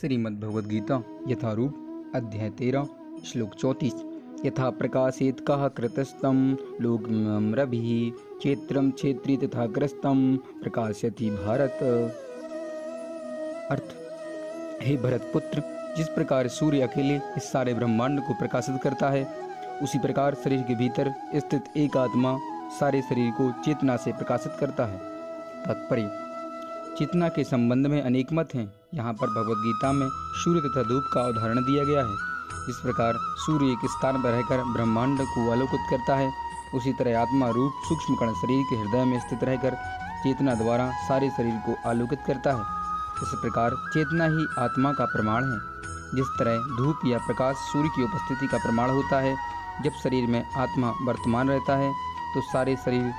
श्रीमद्भगवद्गीता, यथारूप, अध्याय तेरह श्लोक चौंतीस। यथा प्रकाशित कह कृतस्तम लोकमरभिः क्षेत्रम क्षेत्री तथा ग्रस्तम प्रकाशयति भारत। अर्थ, हे भरत पुत्र, जिस प्रकार सूर्य अकेले इस सारे ब्रह्मांड को प्रकाशित करता है, उसी प्रकार शरीर के भीतर स्थित एक आत्मा सारे शरीर को चेतना से प्रकाशित करता है। तात्पर्य, चेतना के संबंध में अनेक मत हैं। यहाँ पर भगवत गीता में सूर्य तथा धूप का उदाहरण दिया गया है। इस प्रकार सूर्य एक स्थान पर रहकर ब्रह्मांड को आलोकित करता है। उसी तरह आत्मा रूप, सूक्ष्म कण शरीर के हृदय में स्थित रहकर चेतना द्वारा सारे शरीर को आलोकित करता है। इस प्रकार चेतना ही आत्मा का प्रमाण है। जिस तरह धूप या प्रकाश सूर्य की उपस्थिति का प्रमाण होता है, जब शरीर में आत्मा वर्तमान रहता है तो सारे शरीर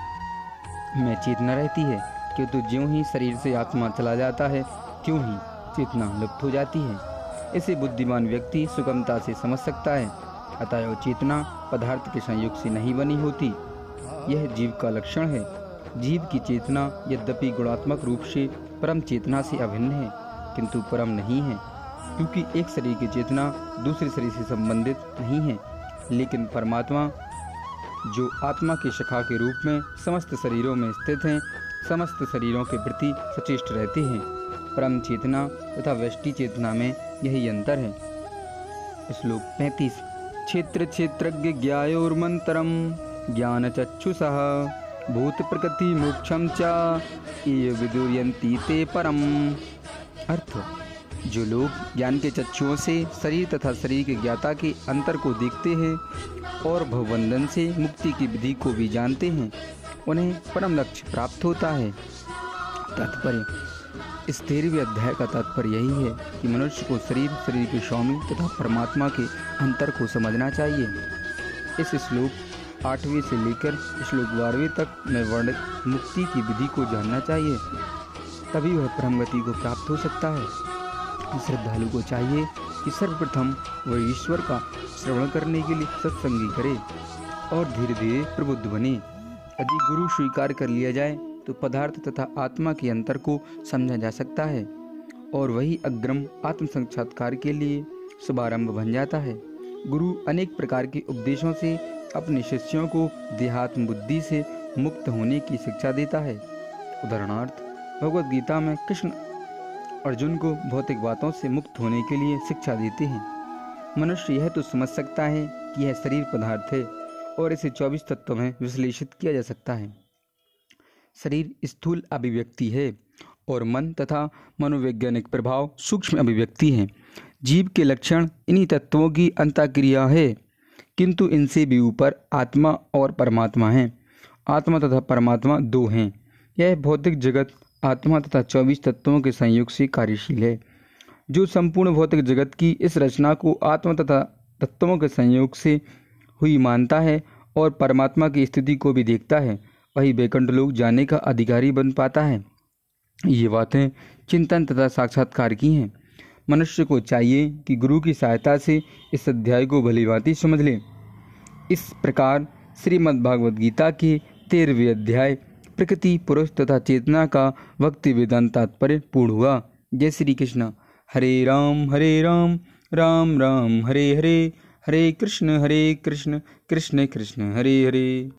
में चेतना रहती है। किंतु ज्यों ही शरीर से आत्मा चला जाता है क्यों ही चेतना लुप्त हो जाती है। इसे बुद्धिमान व्यक्ति सुगमता से समझ सकता है, अतः चेतना पदार्थ के संयोग से नहीं बनी होती। यह जीव का लक्षण है। जीव की चेतना यद्यपि गुणात्मक रूप से परम चेतना से अभिन्न है, किंतु परम नहीं है, क्योंकि एक शरीर की चेतना दूसरे शरीर से संबंधित नहीं है। लेकिन परमात्मा, जो आत्मा की शाखा के रूप में समस्त शरीरों में स्थित हैं, समस्त शरीरों के प्रति सचेष्ट रहते हैं। परम चेतना तथा वृष्टि चेतना में यही अंतर है। श्लोक पैंतीस। क्षेत्र क्षेत्रज्ञ ज्ञायोर्मंतरम ज्ञान चक्षुषः भूत प्रकृति मोक्षम च। ते परम। अर्थ। जो लोग ज्ञान के चक्षुओं से शरीर तथा शरीर के ज्ञाता के अंतर को देखते हैं और भवबंधन से मुक्ति की विधि को भी जानते हैं, उन्हें परम लक्ष्य प्राप्त होता है। तात्पर्य। इस तेरहवें अध्याय का तात्पर्य यही है कि मनुष्य को शरीर शरीर के स्वामी तथा परमात्मा के अंतर को समझना चाहिए। इस श्लोक आठवीं से लेकर श्लोक बारहवीं तक में वर्णित मुक्ति की विधि को जानना चाहिए। तभी वह परम गति को प्राप्त हो सकता है। श्रद्धालु को चाहिए कि सर्वप्रथम वह ईश्वर का श्रवण करने के लिए सत्संगी करे और धीरे धीरे प्रबुद्ध बने। यदि गुरु स्वीकार कर लिया जाए तो पदार्थ तथा आत्मा के अंतर को समझा जा सकता है, और वही अग्रम आत्म साक्षात्कार के लिए शुभारंभ बन जाता है। गुरु अनेक प्रकार के उपदेशों से अपने शिष्यों को देहात्म बुद्धि से मुक्त होने की शिक्षा देता है। उदाहरणार्थ, भगवत गीता में कृष्ण अर्जुन को भौतिक बातों से मुक्त होने के लिए शिक्षा देते हैं। मनुष्य यह तो समझ सकता है कि यह शरीर पदार्थ है, और इसे 24 तत्वों में विश्लेषित किया जा सकता है। शरीर स्थूल अभिव्यक्ति है और मन तथा मनोवैज्ञानिक प्रभाव सूक्ष्म अभिव्यक्ति है। जीव के लक्षण इन्हीं तत्वों की अंतक्रिया है, किंतु इनसे भी ऊपर आत्मा और परमात्मा हैं। आत्मा तथा परमात्मा दो हैं। यह भौतिक जगत आत्मा तथा चौबीस तत्वों के संयोग से कार्यशील है। जो संपूर्ण भौतिक जगत की इस रचना को आत्मा तथा तत्वों के संयोग से हुई मानता है और परमात्मा की स्थिति को भी देखता है। वही बैकुंठ लोग जाने का अधिकारी बन पाता है। ये बातें चिंतन तथा साक्षात्कार की हैं। मनुष्य को चाहिए कि गुरु की सहायता से इस अध्याय को भली भांति समझ ले। इस प्रकार श्रीमद्भागवत गीता के तेरहवें अध्याय प्रकृति, पुरुष तथा चेतना का भक्ति वेदांत तात्पर्य पूर्ण हुआ। जय श्री कृष्ण हरे राम हरे राम राम राम, हरे हरे हरे कृष्ण हरे कृष्ण कृष्ण कृष्ण, हरे हरे।